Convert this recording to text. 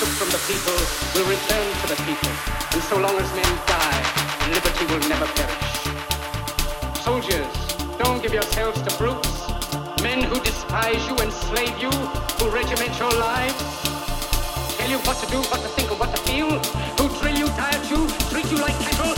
took from the people will return to the people. And so long as men die, liberty will never perish. Soldiers, don't give yourselves to brutes, men who despise you, enslave you, who regiment your lives, tell you what to do, what to think, of, what to feel, who drill you, diet you, treat you like cattle.